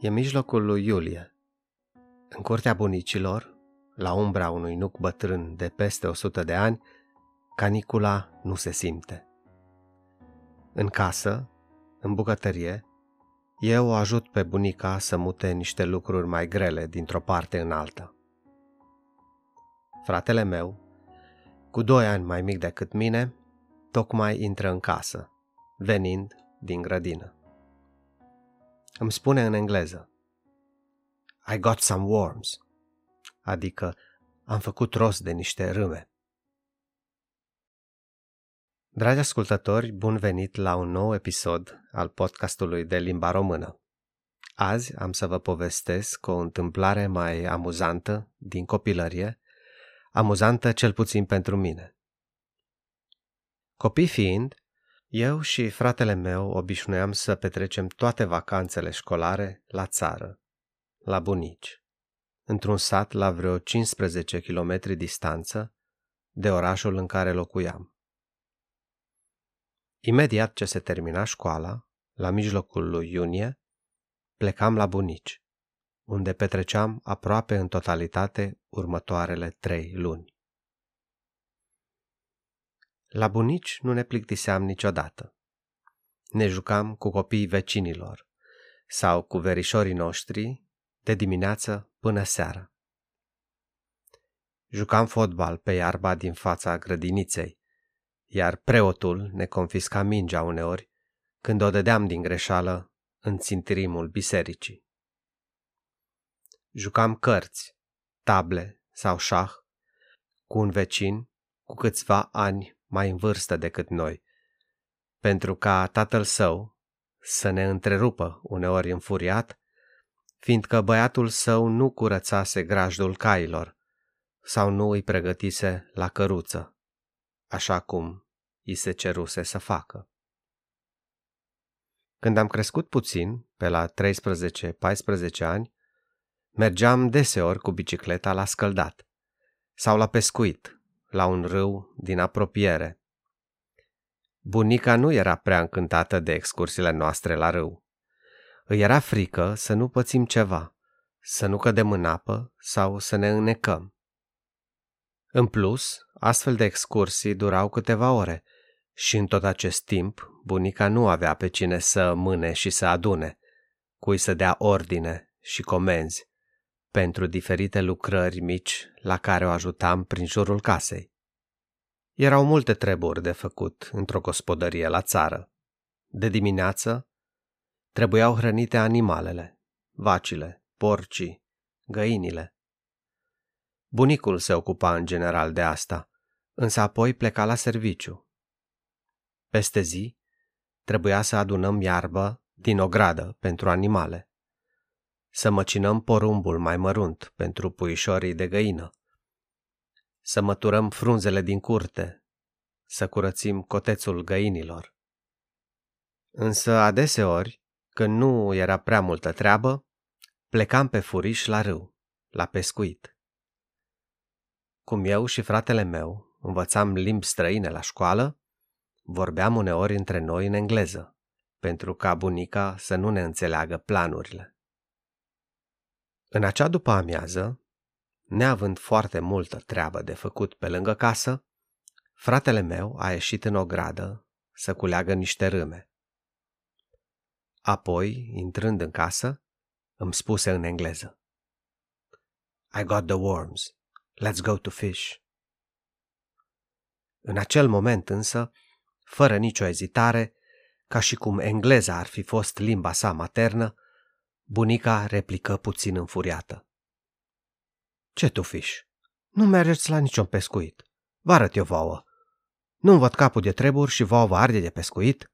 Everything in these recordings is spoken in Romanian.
E mijlocul lui iulie. În curtea bunicilor, la umbra unui nuc bătrân de peste 100 de ani, canicula nu se simte. În casă, în bucătărie, eu o ajut pe bunica să mute niște lucruri mai grele dintr-o parte în alta. Fratele meu, cu doi ani mai mic decât mine, tocmai intră în casă, venind din grădină. Îmi spune în engleză. I got some worms, adică am făcut rost de niște râme. Dragi ascultători, bun venit la un nou episod al podcastului de limba română. Azi am să vă povestesc o întâmplare mai amuzantă din copilărie, amuzantă cel puțin pentru mine. Copii fiind, eu și fratele meu obișnuiam să petrecem toate vacanțele școlare la țară, la bunici, într-un sat la vreo 15 km distanță de orașul în care locuiam. Imediat ce se termina școala, la mijlocul lui iunie, plecam la bunici, unde petreceam aproape în totalitate următoarele trei luni. La bunici nu ne plictiseam niciodată. Ne jucam cu copiii vecinilor sau cu verișorii noștri de dimineață până seara. Jucam fotbal pe iarba din fața grădiniței, iar preotul ne confisca mingea uneori când o dădeam din greșeală în țintirimul bisericii. Jucam cărți, table sau șah cu un vecin cu câțiva ani mai în vârstă decât noi, pentru ca tatăl său să ne întrerupă uneori înfuriat, fiindcă băiatul său nu curățase grajdul cailor sau nu îi pregătise la căruță, așa cum îi se ceruse să facă. Când am crescut puțin, pe la 13-14 ani, mergeam deseori cu bicicleta la scăldat sau la pescuit la un râu din apropiere. Bunica nu era prea încântată de excursiile noastre la râu. Îi era frică să nu pățim ceva, să nu cădem în apă sau să ne înnecăm. În plus, astfel de excursii durau câteva ore și în tot acest timp bunica nu avea pe cine să mâne și să adune, cui să dea ordine și comenzi, pentru diferite lucrări mici la care o ajutam prin jurul casei. Erau multe treburi de făcut într-o gospodărie la țară. De dimineață trebuiau hrănite animalele, vacile, porcii, găinile. Bunicul se ocupa în general de asta, însă apoi pleca la serviciu. Peste zi trebuia să adunăm iarbă din o gradă pentru animale să măcinăm porumbul mai mărunt pentru puișorii de găină, să măturăm frunzele din curte, să curățim cotețul găinilor. Însă adeseori, când nu era prea multă treabă, plecam pe furiș la râu, la pescuit. Cum eu și fratele meu învățam limbi străine la școală, vorbeam uneori între noi în engleză, pentru ca bunica să nu ne înțeleagă planurile. În acea după amiază, neavând foarte multă treabă de făcut pe lângă casă, fratele meu a ieșit în o gradă să culeagă niște râme. Apoi, intrând în casă, îmi spuse în engleză. I got the worms. Let's go to fish. În acel moment însă, fără nicio ezitare, ca și cum engleza ar fi fost limba sa maternă, Bunica replică puțin înfuriată. Ce tu fiș? Nu mergeți la niciun pescuit. Vă arăt eu vouă. Nu văd capul de treburi și vouă vă arde de pescuit?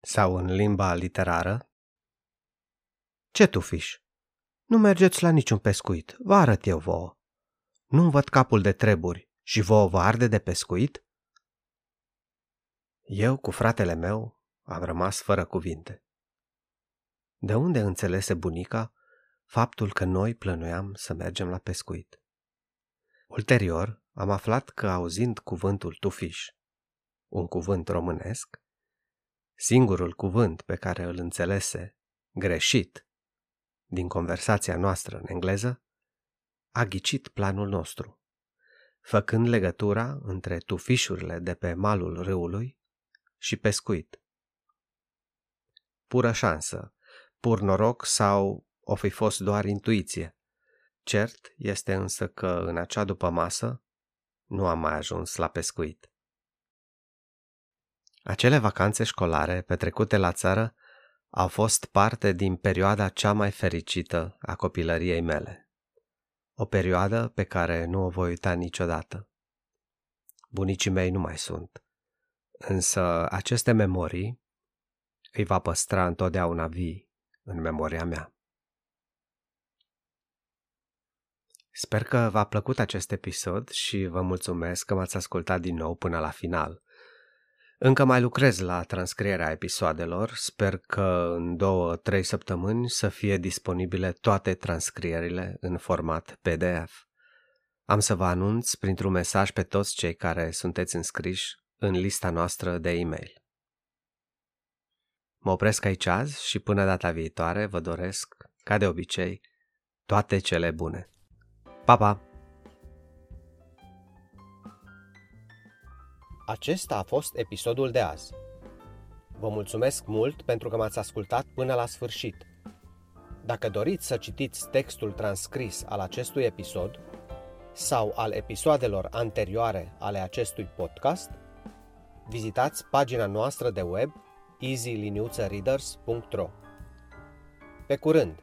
Sau în limba literară? Ce tu fiș? Nu mergeți la niciun pescuit. Vă arăt eu vouă. Nu văd capul de treburi și vouă vă arde de pescuit? Eu cu fratele meu am rămas fără cuvinte. De unde înțelese bunica faptul că noi plănuiam să mergem la pescuit? Ulterior, am aflat că auzind cuvântul tufiș, un cuvânt românesc, singurul cuvânt pe care îl înțelese greșit, din conversația noastră în engleză, a ghicit planul nostru, făcând legătura între tufișurile de pe malul râului și pescuit. Pură șansă, pur noroc sau o fi fost doar intuiție. Cert este însă că în acea după masă nu am mai ajuns la pescuit. Acele vacanțe școlare petrecute la țară au fost parte din perioada cea mai fericită a copilăriei mele. O perioadă pe care nu o voi uita niciodată. Bunicii mei nu mai sunt, însă aceste memorii îi va păstra întotdeauna vii în memoria mea. Sper că v-a plăcut acest episod și vă mulțumesc că m-ați ascultat din nou până la final. Încă mai lucrez la transcrierea episoadelor, sper că în două-trei săptămâni să fie disponibile toate transcrierile în format PDF. Am să vă anunț printr-un mesaj pe toți cei care sunteți înscriși în lista noastră de e-mail. Mă opresc aici azi și până data viitoare vă doresc, ca de obicei, toate cele bune. Pa, pa! Acesta a fost episodul de azi. Vă mulțumesc mult pentru că m-ați ascultat până la sfârșit. Dacă doriți să citiți textul transcris al acestui episod sau al episoadelor anterioare ale acestui podcast, vizitați pagina noastră de web easyliniuțăreaders.ro Pe curând!